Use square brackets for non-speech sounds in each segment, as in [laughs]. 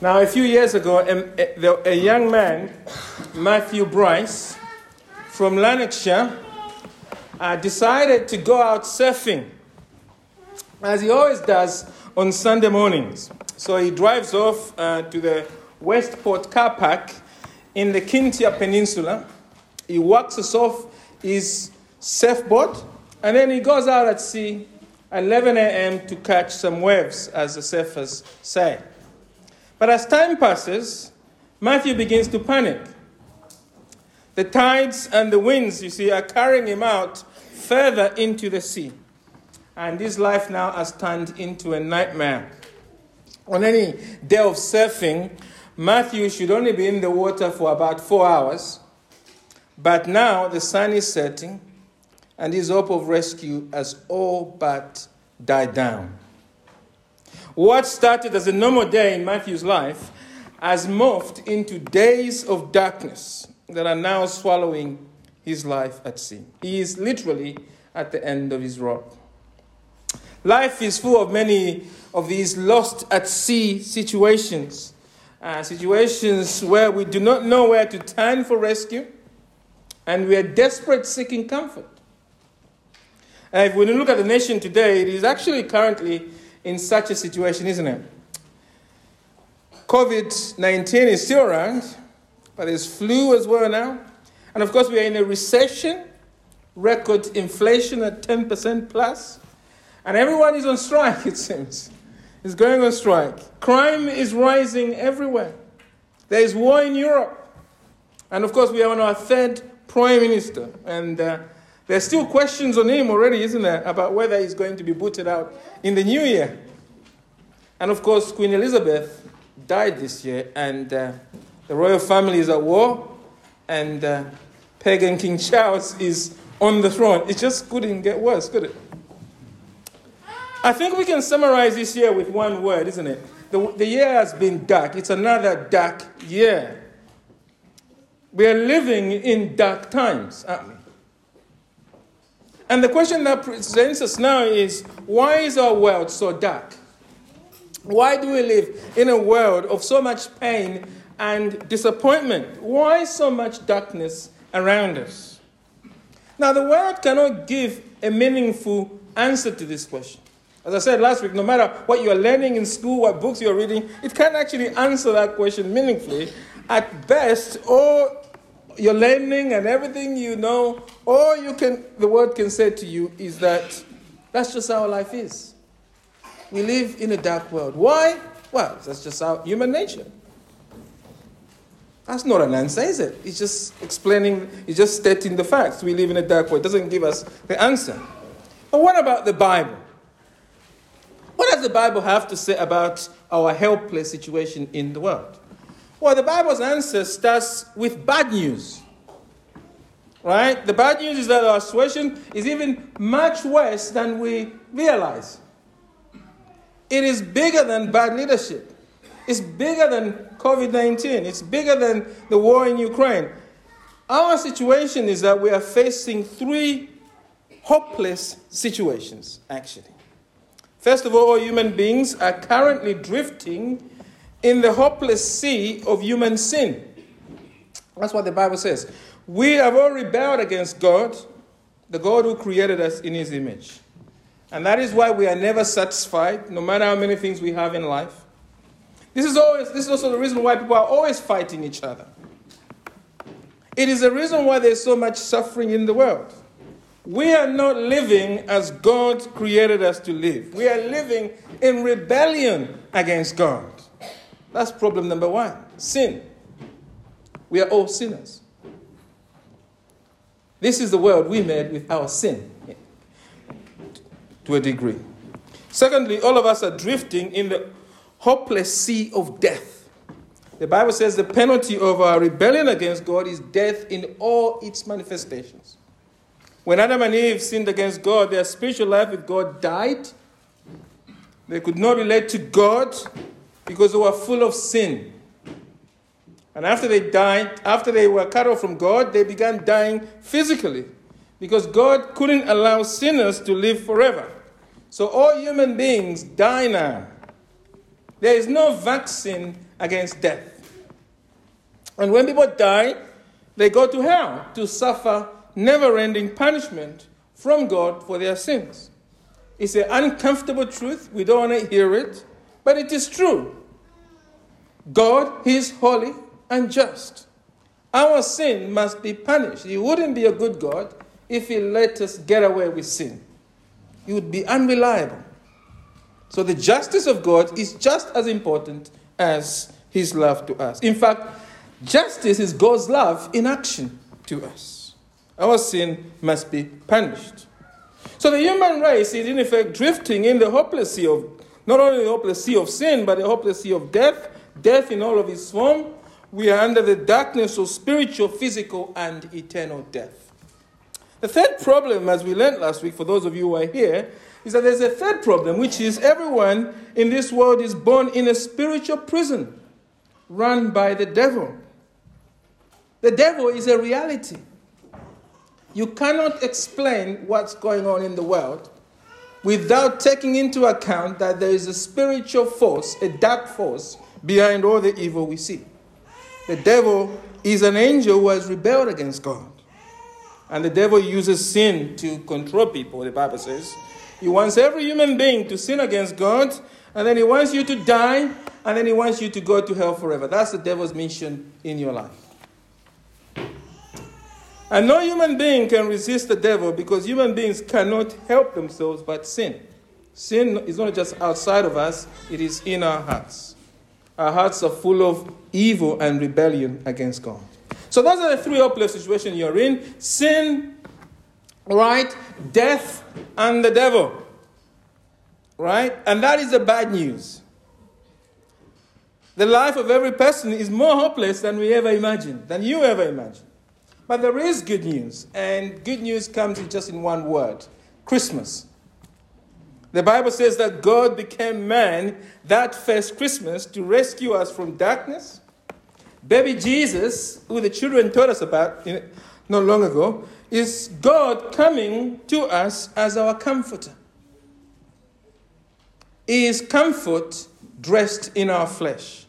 Now, a few years ago, a, a, young man, Matthew Bryce, from Lanarkshire, uh, decided to go out surfing, as he always does on Sunday mornings. So he drives off uh, to the Westport car park in the Kintyre Peninsula. He walks us off his surfboard, and then he goes out at sea at 11 a.m. to catch some waves, as the surfers say. But as time passes, Matthew begins to panic. The tides and the winds, you see, are carrying him out further into the sea. And his life now has turned into a nightmare. On any day of surfing, Matthew should only be in the water for about four hours. But now the sun is setting, and his hope of rescue has all but died down. What started as a normal day in Matthew's life has morphed into days of darkness that are now swallowing his life at sea. He is literally at the end of his rope. Life is full of many of these lost at sea situations, uh, situations where we do not know where to turn for rescue and we are desperate seeking comfort. Uh, if we look at the nation today, it is actually currently in such a situation, isn't it? COVID 19 is still around, but there's flu as well now. And of course, we are in a recession, record inflation at 10% plus, and everyone is on strike, [laughs] it seems. Is going on strike. Crime is rising everywhere. There is war in Europe. And of course, we are on our third prime minister. And uh, there's still questions on him already, isn't there, about whether he's going to be booted out in the new year. And of course, Queen Elizabeth died this year, and uh, the royal family is at war, and uh, pagan King Charles is on the throne. It just couldn't get worse, could it? I think we can summarize this year with one word, isn't it? The, the year has been dark. It's another dark year. We are living in dark times, aren't we? And the question that presents us now is why is our world so dark? Why do we live in a world of so much pain and disappointment? Why so much darkness around us? Now, the world cannot give a meaningful answer to this question. As I said last week, no matter what you're learning in school, what books you're reading, it can't actually answer that question meaningfully. At best, all your learning and everything you know, all you can, the world can say to you is that that's just how life is. We live in a dark world. Why? Well, that's just our human nature. That's not an answer, is it? It's just explaining, it's just stating the facts. We live in a dark world. It doesn't give us the answer. But what about the Bible? What does the Bible have to say about our helpless situation in the world? Well, the Bible's answer starts with bad news. Right? The bad news is that our situation is even much worse than we realize. It is bigger than bad leadership. It's bigger than COVID 19. It's bigger than the war in Ukraine. Our situation is that we are facing three hopeless situations, actually. First of all, all human beings are currently drifting in the hopeless sea of human sin. That's what the Bible says. We have all rebelled against God, the God who created us in his image. And that is why we are never satisfied, no matter how many things we have in life. This is, always, this is also the reason why people are always fighting each other. It is the reason why there's so much suffering in the world. We are not living as God created us to live. We are living in rebellion against God. That's problem number one sin. We are all sinners. This is the world we made with our sin to a degree. Secondly, all of us are drifting in the hopeless sea of death. The Bible says the penalty of our rebellion against God is death in all its manifestations. When Adam and Eve sinned against God, their spiritual life with God died. They could not relate to God because they were full of sin. And after they died, after they were cut off from God, they began dying physically because God couldn't allow sinners to live forever. So all human beings die now. There is no vaccine against death. And when people die, they go to hell to suffer never ending punishment from God for their sins. It's an uncomfortable truth. We don't want to hear it, but it is true. God He is holy and just. Our sin must be punished. He wouldn't be a good God if He let us get away with sin. He would be unreliable. So the justice of God is just as important as His love to us. In fact, justice is God's love in action to us. Our sin must be punished. So the human race is in effect drifting in the hopeless sea of not only the hopeless sea of sin, but the hopeless sea of death, death in all of its form. We are under the darkness of spiritual, physical, and eternal death. The third problem, as we learned last week, for those of you who are here, is that there's a third problem, which is everyone in this world is born in a spiritual prison run by the devil. The devil is a reality. You cannot explain what's going on in the world without taking into account that there is a spiritual force, a dark force, behind all the evil we see. The devil is an angel who has rebelled against God. And the devil uses sin to control people, the Bible says. He wants every human being to sin against God, and then he wants you to die, and then he wants you to go to hell forever. That's the devil's mission in your life. And no human being can resist the devil because human beings cannot help themselves but sin. Sin is not just outside of us, it is in our hearts. Our hearts are full of evil and rebellion against God. So, those are the three hopeless situations you're in sin, right? Death, and the devil. Right? And that is the bad news. The life of every person is more hopeless than we ever imagined, than you ever imagined. But there is good news, and good news comes in just in one word Christmas. The Bible says that God became man that first Christmas to rescue us from darkness. Baby Jesus, who the children told us about not long ago, is God coming to us as our comforter. He is comfort dressed in our flesh.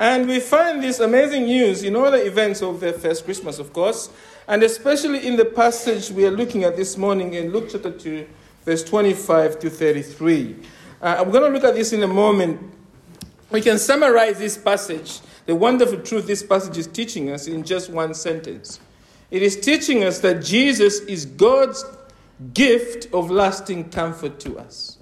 And we find this amazing news in all the events of the first Christmas, of course, and especially in the passage we are looking at this morning in Luke chapter 2, verse 25 to 33. Uh, I'm going to look at this in a moment. We can summarize this passage, the wonderful truth this passage is teaching us, in just one sentence. It is teaching us that Jesus is God's gift of lasting comfort to us.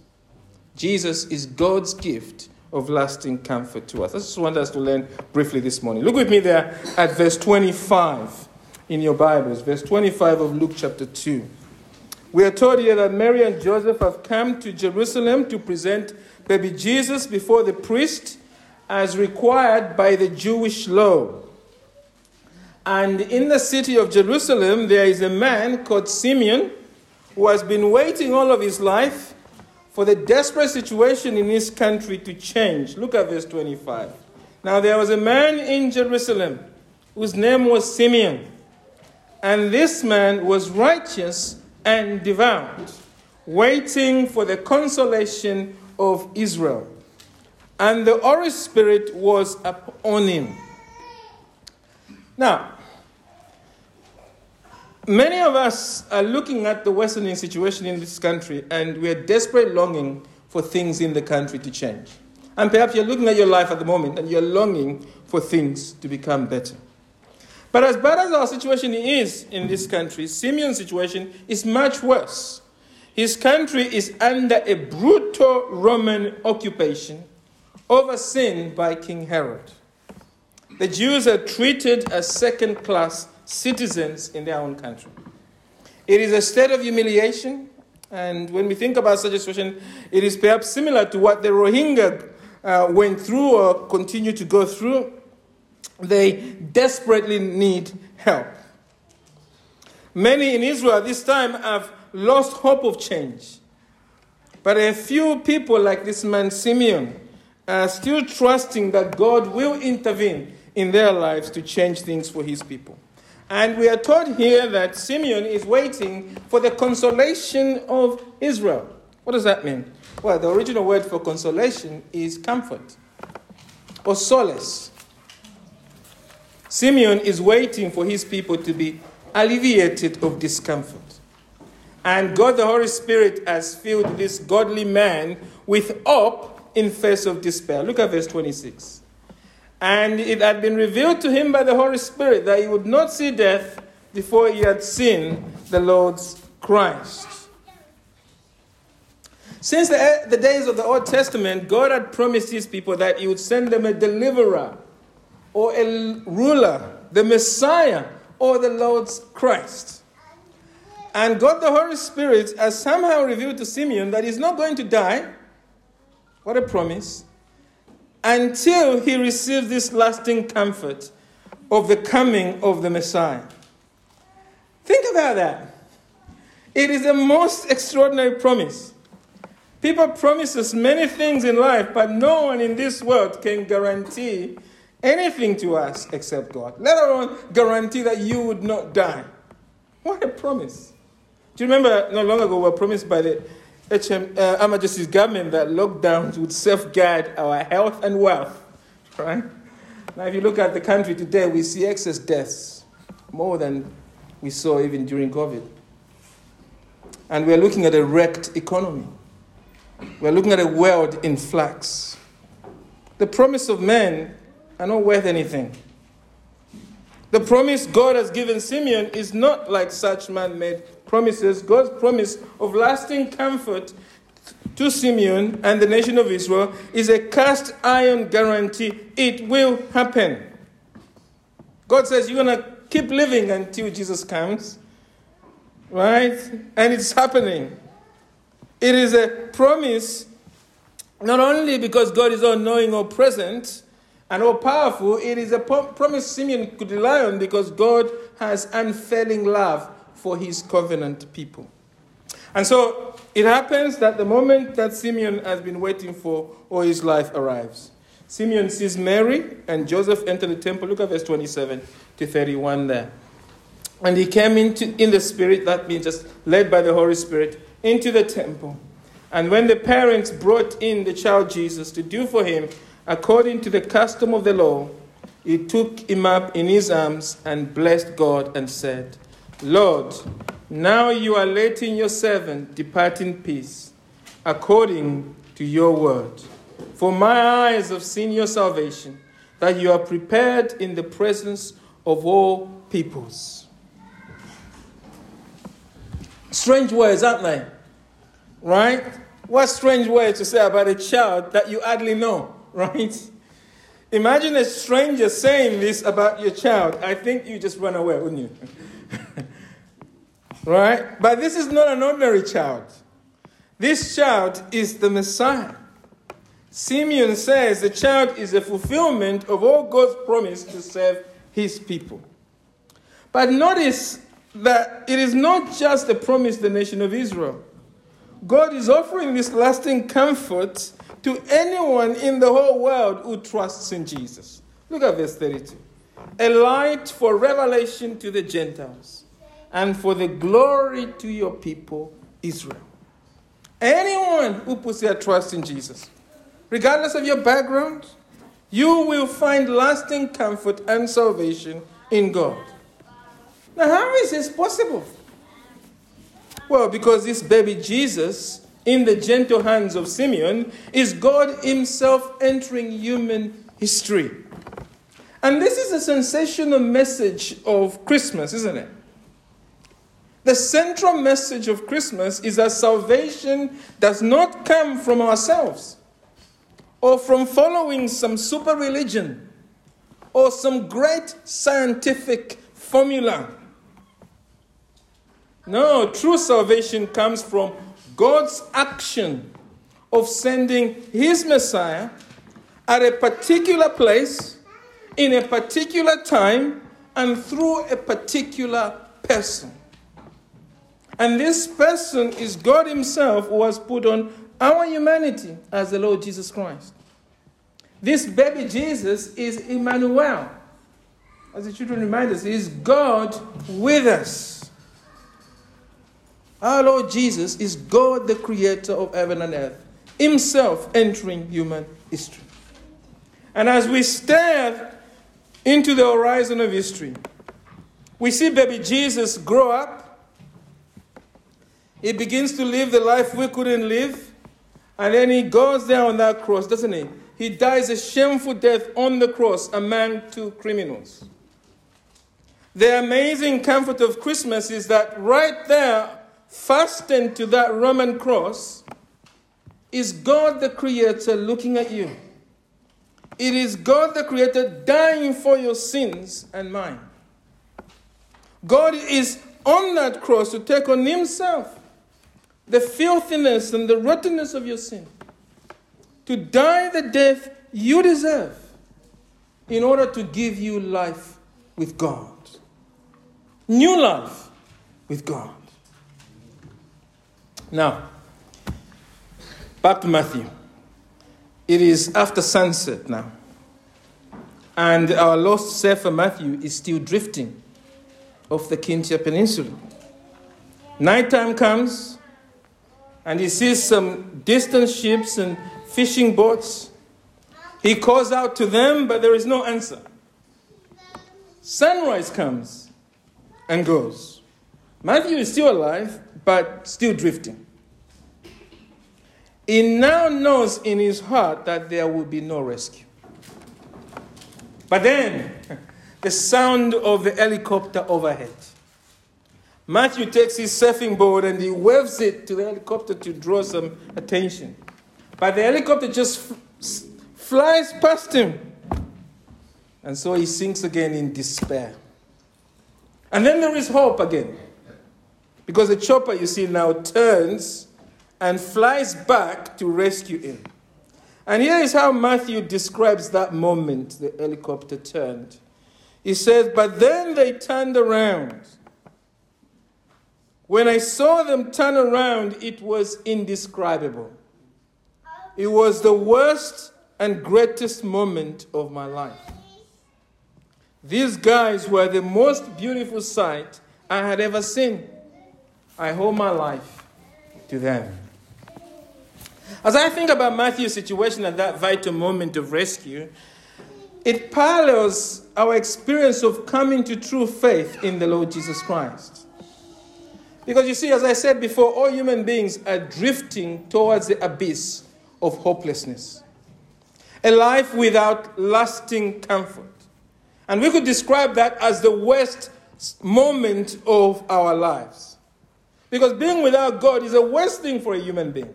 Jesus is God's gift of lasting comfort to us. I just want us to learn briefly this morning. Look with me there at verse 25 in your Bibles, verse 25 of Luke chapter 2. We are told here that Mary and Joseph have come to Jerusalem to present baby Jesus before the priest as required by the Jewish law. And in the city of Jerusalem, there is a man called Simeon who has been waiting all of his life for the desperate situation in his country to change. Look at verse 25. Now there was a man in Jerusalem whose name was Simeon, and this man was righteous and devout, waiting for the consolation of Israel. And the Holy Spirit was upon him. Now, Many of us are looking at the worsening situation in this country and we are desperate longing for things in the country to change. And perhaps you're looking at your life at the moment and you're longing for things to become better. But as bad as our situation is in this country, Simeon's situation is much worse. His country is under a brutal Roman occupation, overseen by King Herod. The Jews are treated as second class citizens in their own country. It is a state of humiliation, and when we think about such a situation, it is perhaps similar to what the Rohingya uh, went through or continue to go through. They desperately need help. Many in Israel this time have lost hope of change. But a few people, like this man Simeon, are still trusting that God will intervene in their lives to change things for his people. And we are told here that Simeon is waiting for the consolation of Israel. What does that mean? Well, the original word for consolation is comfort. or solace. Simeon is waiting for his people to be alleviated of discomfort. And God the Holy Spirit has filled this godly man with hope in face of despair. Look at verse 26. And it had been revealed to him by the Holy Spirit that he would not see death before he had seen the Lord's Christ. Since the, the days of the Old Testament, God had promised his people that he would send them a deliverer or a ruler, the Messiah or the Lord's Christ. And God the Holy Spirit has somehow revealed to Simeon that he's not going to die. What a promise. Until he receives this lasting comfort of the coming of the Messiah. Think about that. It is the most extraordinary promise. People promise us many things in life, but no one in this world can guarantee anything to us except God, let alone guarantee that you would not die. What a promise. Do you remember not long ago we were promised by the HM, uh, Majesty's government that lockdowns would safeguard our health and wealth? Right? Now, if you look at the country today, we see excess deaths more than we saw even during COVID. And we're looking at a wrecked economy. We're looking at a world in flux. The promise of man are not worth anything. The promise God has given Simeon is not like such man made promises. God's promise of lasting comfort to Simeon and the nation of Israel is a cast iron guarantee. It will happen. God says you're going to keep living until Jesus comes, right? And it's happening. It is a promise not only because God is all knowing or present, and all powerful, it is a promise Simeon could rely on because God has unfailing love for his covenant people. And so it happens that the moment that Simeon has been waiting for all his life arrives. Simeon sees Mary and Joseph enter the temple. Look at verse 27 to 31 there. And he came into in the spirit, that means just led by the Holy Spirit, into the temple. And when the parents brought in the child Jesus to do for him according to the custom of the law, he took him up in his arms and blessed God and said, Lord, now you are letting your servant depart in peace, according to your word. For my eyes have seen your salvation, that you are prepared in the presence of all peoples. Strange words, aren't they? Right? What strange way to say about a child that you hardly know [laughs] right? Imagine a stranger saying this about your child. I think you just run away, wouldn't you? [laughs] right? But this is not an ordinary child. This child is the Messiah. Simeon says the child is a fulfillment of all God's promise to save his people. But notice that it is not just a promise to the nation of Israel. God is offering this lasting comfort to anyone in the whole world who trusts in Jesus. Look at verse 32. A light for revelation to the Gentiles and for the glory to your people, Israel. Anyone who puts their trust in Jesus, regardless of your background, you will find lasting comfort and salvation in God. Now, how is this possible? Well, because this baby Jesus in the gentle hands of Simeon is God Himself entering human history. And this is a sensational message of Christmas, isn't it? The central message of Christmas is that salvation does not come from ourselves or from following some super religion or some great scientific formula. No, true salvation comes from God's action of sending his Messiah at a particular place, in a particular time, and through a particular person. And this person is God Himself who has put on our humanity as the Lord Jesus Christ. This baby Jesus is Emmanuel. As the children remind us, He is God with us. Our Lord Jesus is God, the creator of heaven and earth, Himself entering human history. And as we stare into the horizon of history, we see baby Jesus grow up. He begins to live the life we couldn't live. And then he goes there on that cross, doesn't he? He dies a shameful death on the cross among two criminals. The amazing comfort of Christmas is that right there, fastened to that Roman cross, is God the Creator looking at you. It is God the Creator dying for your sins and mine. God is on that cross to take on Himself the filthiness and the rottenness of your sin, to die the death you deserve in order to give you life with God. New life with God. Now, back to Matthew. It is after sunset now. And our lost Sefer Matthew is still drifting off the Kintyre Peninsula. Nighttime comes, and he sees some distant ships and fishing boats. He calls out to them, but there is no answer. Sunrise comes and goes. Matthew is still alive, but still drifting. He now knows in his heart that there will be no rescue. But then, [laughs] the sound of the helicopter overhead. Matthew takes his surfing board and he waves it to the helicopter to draw some attention. But the helicopter just flies past him. And so he sinks again in despair. And then there is hope again. Because the chopper, you see, now turns and flies back to rescue him. And here is how Matthew describes that moment the helicopter turned. He says, But then they turned around. When I saw them turn around, it was indescribable. It was the worst and greatest moment of my life. These guys were the most beautiful sight I had ever seen. I owe my life to them. As I think about Matthew's situation at that vital moment of rescue, it parallels our experience of coming to true faith in the Lord Jesus Christ. Because you see, as I said before, all human beings are drifting towards the abyss of hopelessness, a life without lasting comfort. And we could describe that as the worst moment of our lives. Because being without God is a worst thing for a human being.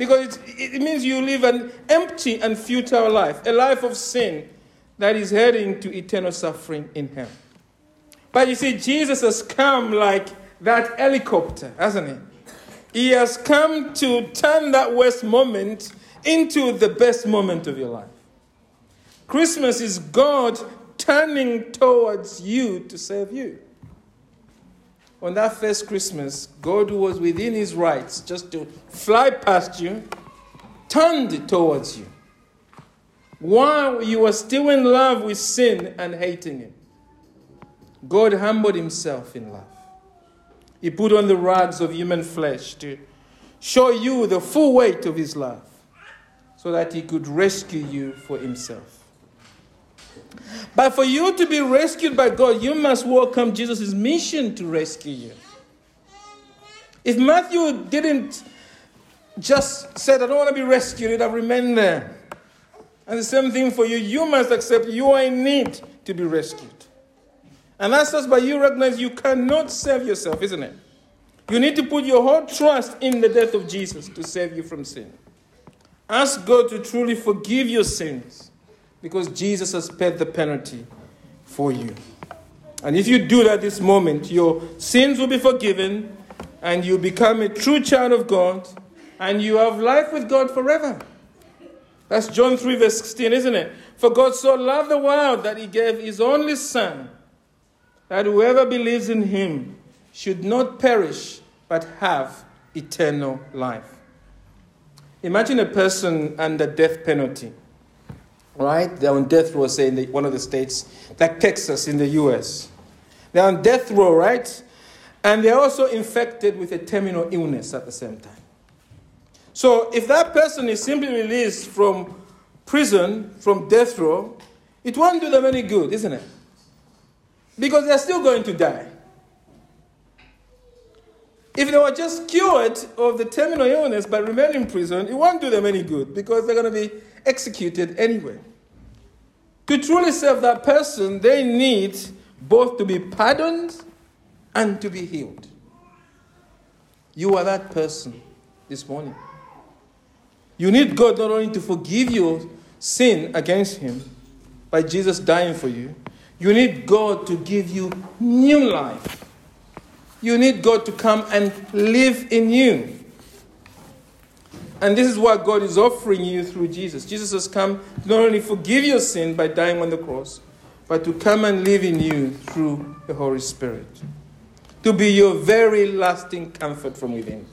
Because it, it means you live an empty and futile life, a life of sin that is heading to eternal suffering in hell. But you see, Jesus has come like that helicopter, hasn't he? He has come to turn that worst moment into the best moment of your life. Christmas is God turning towards you to save you. On that first Christmas, God was within his rights just to fly past you, turned towards you. While you were still in love with sin and hating him, God humbled himself in love. He put on the rags of human flesh to show you the full weight of his love so that he could rescue you for himself. But for you to be rescued by God, you must welcome Jesus' mission to rescue you. If Matthew didn't just said, I don't want to be rescued, remained there. And the same thing for you. You must accept you are in need to be rescued. And that's just by you recognize you cannot save yourself, isn't it? You need to put your whole trust in the death of Jesus to save you from sin. Ask God to truly forgive your sins because Jesus has paid the penalty for you. And if you do that this moment, your sins will be forgiven and you become a true child of God and you have life with God forever. That's John 3, verse 16, isn't it? For God so loved the world that he gave his only Son, that whoever believes in him should not perish but have eternal life. Imagine a person under death penalty right? They're on death row, say, in the, one of the states, like Texas in the US. They're on death row, right? And they're also infected with a terminal illness at the same time. So if that person is simply released from prison from death row, it won't do them any good, isn't it? Because they're still going to die. If they were just cured of the terminal illness but remain in prison, it won't do them any good because they're going to be executed anyway. To truly serve that person, they need both to be pardoned and to be healed. You are that person this morning. You need God not only to forgive your sin against Him by Jesus dying for you, you need God to give you new life. You need God to come and live in you. And this is what God is offering you through Jesus. Jesus has come to not only forgive your sin by dying on the cross, but to come and live in you through the Holy Spirit. To be your very lasting comfort from within.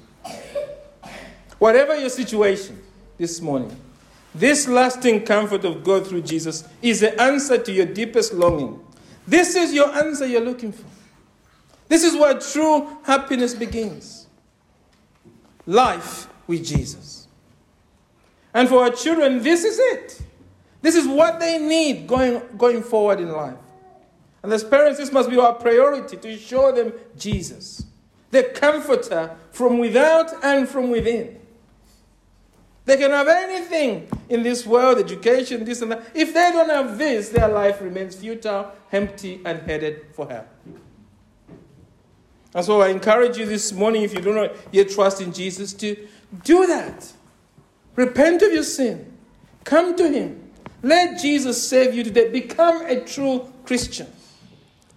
Whatever your situation this morning, this lasting comfort of God through Jesus is the answer to your deepest longing. This is your answer you're looking for. This is where true happiness begins. Life with Jesus. And for our children, this is it. This is what they need going, going forward in life. And as parents, this must be our priority to show them Jesus, the comforter from without and from within. They can have anything in this world, education, this and that. If they don't have this, their life remains futile, empty, and headed for hell. And so I encourage you this morning, if you do not yet trust in Jesus, to do that. Repent of your sin. Come to Him. Let Jesus save you today. Become a true Christian.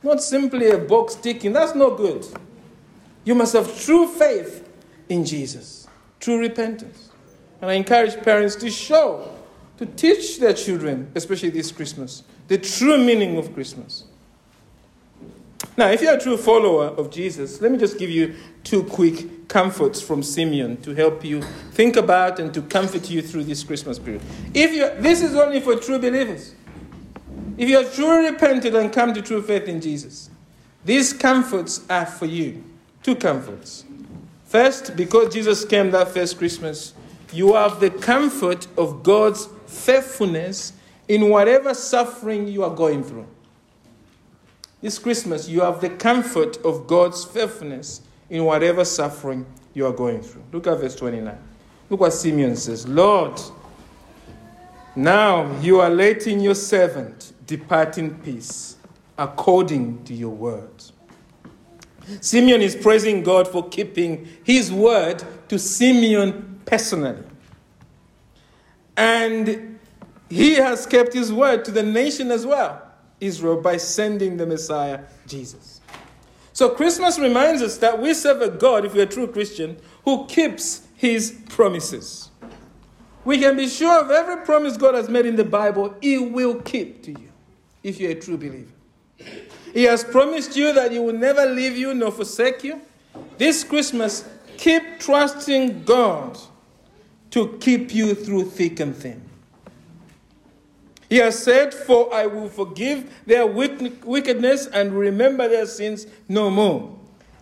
Not simply a box ticking. That's no good. You must have true faith in Jesus, true repentance. And I encourage parents to show, to teach their children, especially this Christmas, the true meaning of Christmas. Now, if you're a true follower of Jesus, let me just give you two quick comforts from Simeon to help you think about and to comfort you through this Christmas period. If you this is only for true believers. If you are truly repented and come to true faith in Jesus, these comforts are for you. Two comforts. First, because Jesus came that first Christmas, you have the comfort of God's faithfulness in whatever suffering you are going through. This Christmas, you have the comfort of God's faithfulness in whatever suffering you are going through. Look at verse 29. Look what Simeon says Lord, now you are letting your servant depart in peace according to your word. Simeon is praising God for keeping his word to Simeon personally. And he has kept his word to the nation as well. Israel by sending the Messiah, Jesus. So Christmas reminds us that we serve a God, if we're a true Christian, who keeps his promises. We can be sure of every promise God has made in the Bible, he will keep to you if you're a true believer. He has promised you that he will never leave you nor forsake you. This Christmas, keep trusting God to keep you through thick and thin. He has said, For I will forgive their wickedness and remember their sins no more.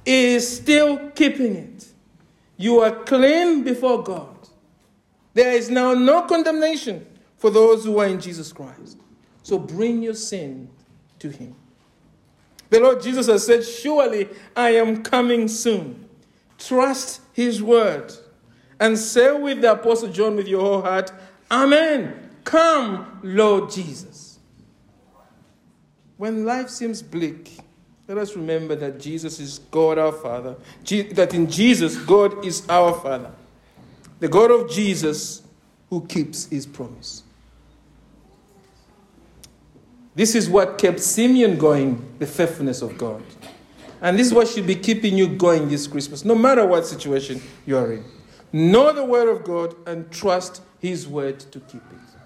He is still keeping it. You are clean before God. There is now no condemnation for those who are in Jesus Christ. So bring your sin to Him. The Lord Jesus has said, Surely I am coming soon. Trust His word. And say with the Apostle John with your whole heart, Amen. Come, Lord Jesus. When life seems bleak, let us remember that Jesus is God our Father, that in Jesus, God is our Father. The God of Jesus who keeps his promise. This is what kept Simeon going, the faithfulness of God. And this is what should be keeping you going this Christmas, no matter what situation you are in. Know the word of God and trust his word to keep it.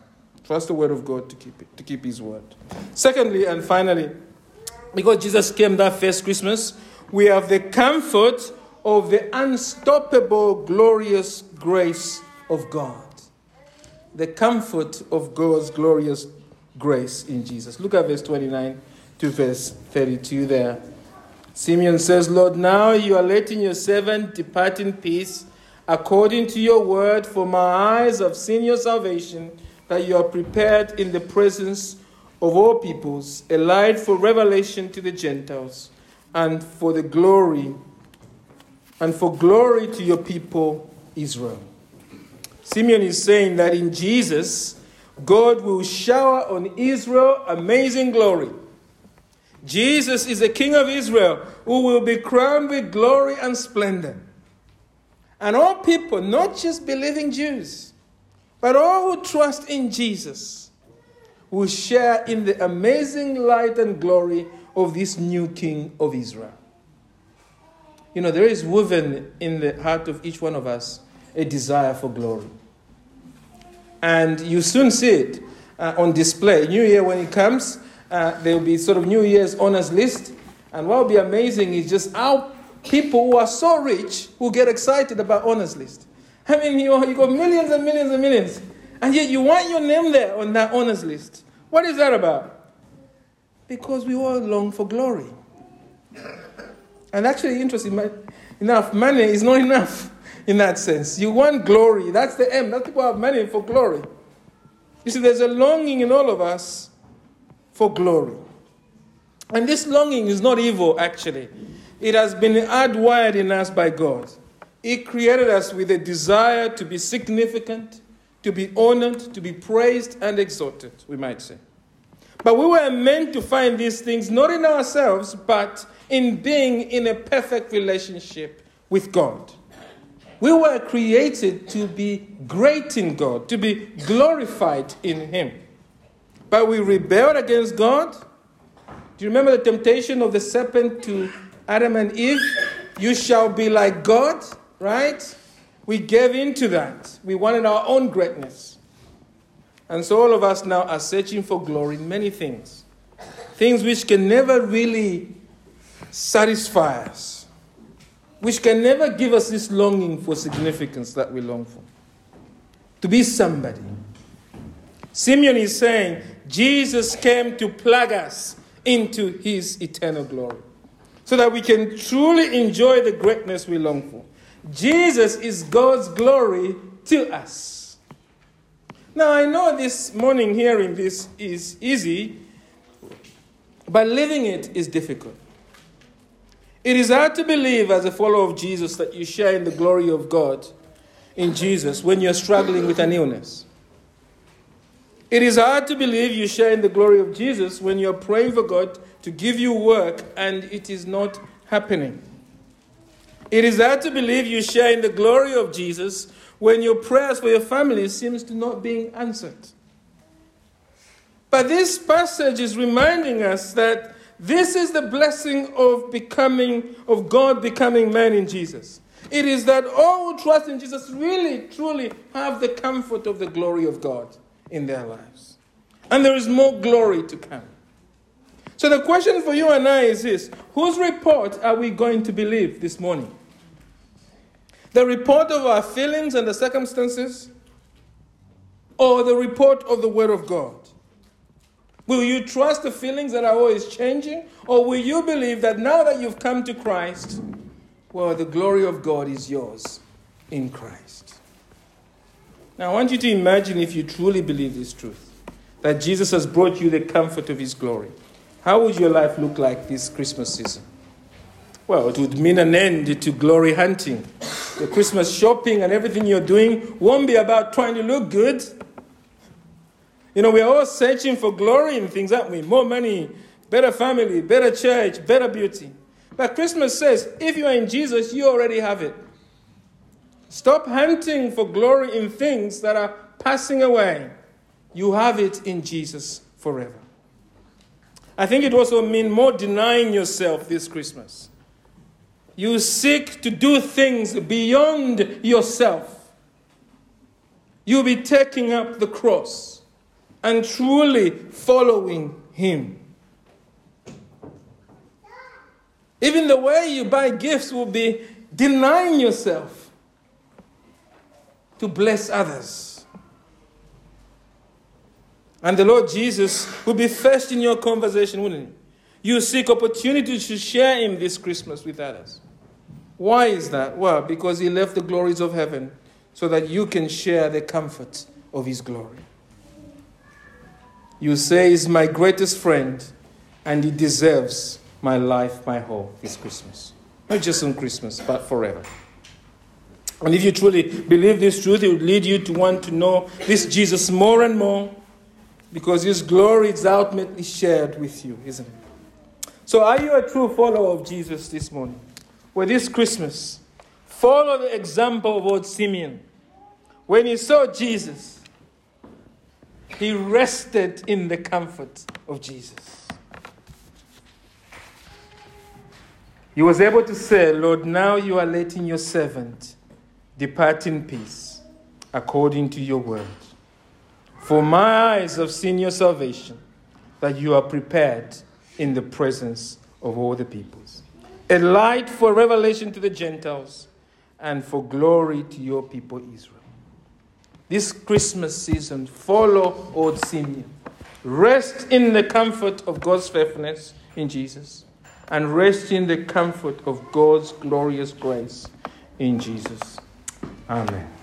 Trust the word of God to keep it, to keep his word. Secondly, and finally, because Jesus came that first Christmas, we have the comfort of the unstoppable, glorious grace of God. The comfort of God's glorious grace in Jesus. Look at verse 29 to verse 32 there. Simeon says, Lord, now you are letting your servant depart in peace according to your word, for my eyes have seen your salvation that you are prepared in the presence of all peoples, a light for revelation to the Gentiles, and for the glory, and for glory to your people, Israel. Simeon is saying that in Jesus, God will shower on Israel amazing glory. Jesus is the King of Israel who will be crowned with glory and splendor. And all people, not just believing Jews, but all who trust in Jesus, will share in the amazing light and glory of this new King of Israel. You know, there is woven in the heart of each one of us a desire for glory. And you soon see it uh, on display. New Year, when it comes, uh, there will be sort of New Year's honors list. And what will be amazing is just how people who are so rich will get excited about honors list. I mean, you, you got millions and millions and millions, and yet you want your name there on that honors list. What is that about? Because we all long for glory. And actually, interesting enough, money is not enough in that sense. You want glory. That's the aim. That's people have money for glory. You see, there's a longing in all of us for glory. And this longing is not evil, actually. It has been hardwired in us by God. He created us with a desire to be significant, to be honored, to be praised and exalted, we might say. But we were meant to find these things not in ourselves, but in being in a perfect relationship with God. We were created to be great in God, to be glorified in Him. But we rebelled against God. Do you remember the temptation of the serpent to Adam and Eve? You shall be like God, right? We gave in to that. We wanted our own greatness. And so all of us now are searching for glory in many things. Things which can never really satisfy us which can never give us this longing for significance that we long for. To be somebody. Simeon is saying Jesus came to plug us into his eternal glory so that we can truly enjoy the greatness we long for. Jesus is God's glory to us. Now, I know this morning hearing this is easy, but living it is difficult. It is hard to believe, as a follower of Jesus, that you share in the glory of God in Jesus when you're struggling with an illness. It is hard to believe you share in the glory of Jesus when you're praying for God to give you work and it is not happening. It is hard to believe you share in the glory of Jesus when your prayers for your family seems to not being answered. But this passage is reminding us that this is the blessing of becoming, of God becoming man in Jesus. It is that all who trust in Jesus really, truly have the comfort of the glory of God in their lives. And there is more glory to come. So the question for you and I is this whose report are we going to believe this morning? The report of our feelings and the circumstances, or the report of the Word of God? Will you trust the feelings that are always changing? Or will you believe that now that you've come to Christ, well, the glory of God is yours in Christ? Now, I want you to imagine if you truly believe this truth that Jesus has brought you the comfort of his glory. How would your life look like this Christmas season? Well, it would mean an end to glory hunting. The Christmas shopping and everything you're doing won't be about trying to look good. You know, we're all searching for glory in things, aren't we? More money, better family, better church, better beauty. But Christmas says if you are in Jesus, you already have it. Stop hunting for glory in things that are passing away. You have it in Jesus forever. I think it also means more denying yourself this Christmas. You seek to do things beyond yourself. You'll be taking up the cross and truly following Him. Even the way you buy gifts will be denying yourself to bless others. And the Lord Jesus will be first in your conversation, wouldn't he? You seek opportunity to share Him this Christmas with others. Why is that? Well, because He left the glories of heaven so that you can share the comfort of His glory. you say he's my greatest friend and he deserves my life, my whole this Christmas. Not just on Christmas, but forever. And if you truly believe this truth, it will lead you to want to know this Jesus more and more because his glory is ultimately shared with you, isn't it? So, are you a true follower of Jesus this morning? Well, this Christmas, follow the example of old Simeon. When he saw Jesus, he rested in the comfort of Jesus. He was able to say, Lord, now you are letting your servant depart in peace according to your word. For my eyes have seen your salvation, that you are prepared in the presence of all the peoples, a light for revelation to the Gentiles and for glory to your people Israel. This Christmas season, follow old Simeon. Rest in the comfort of God's faithfulness in Jesus and rest in the comfort of God's glorious grace in Jesus. Amen.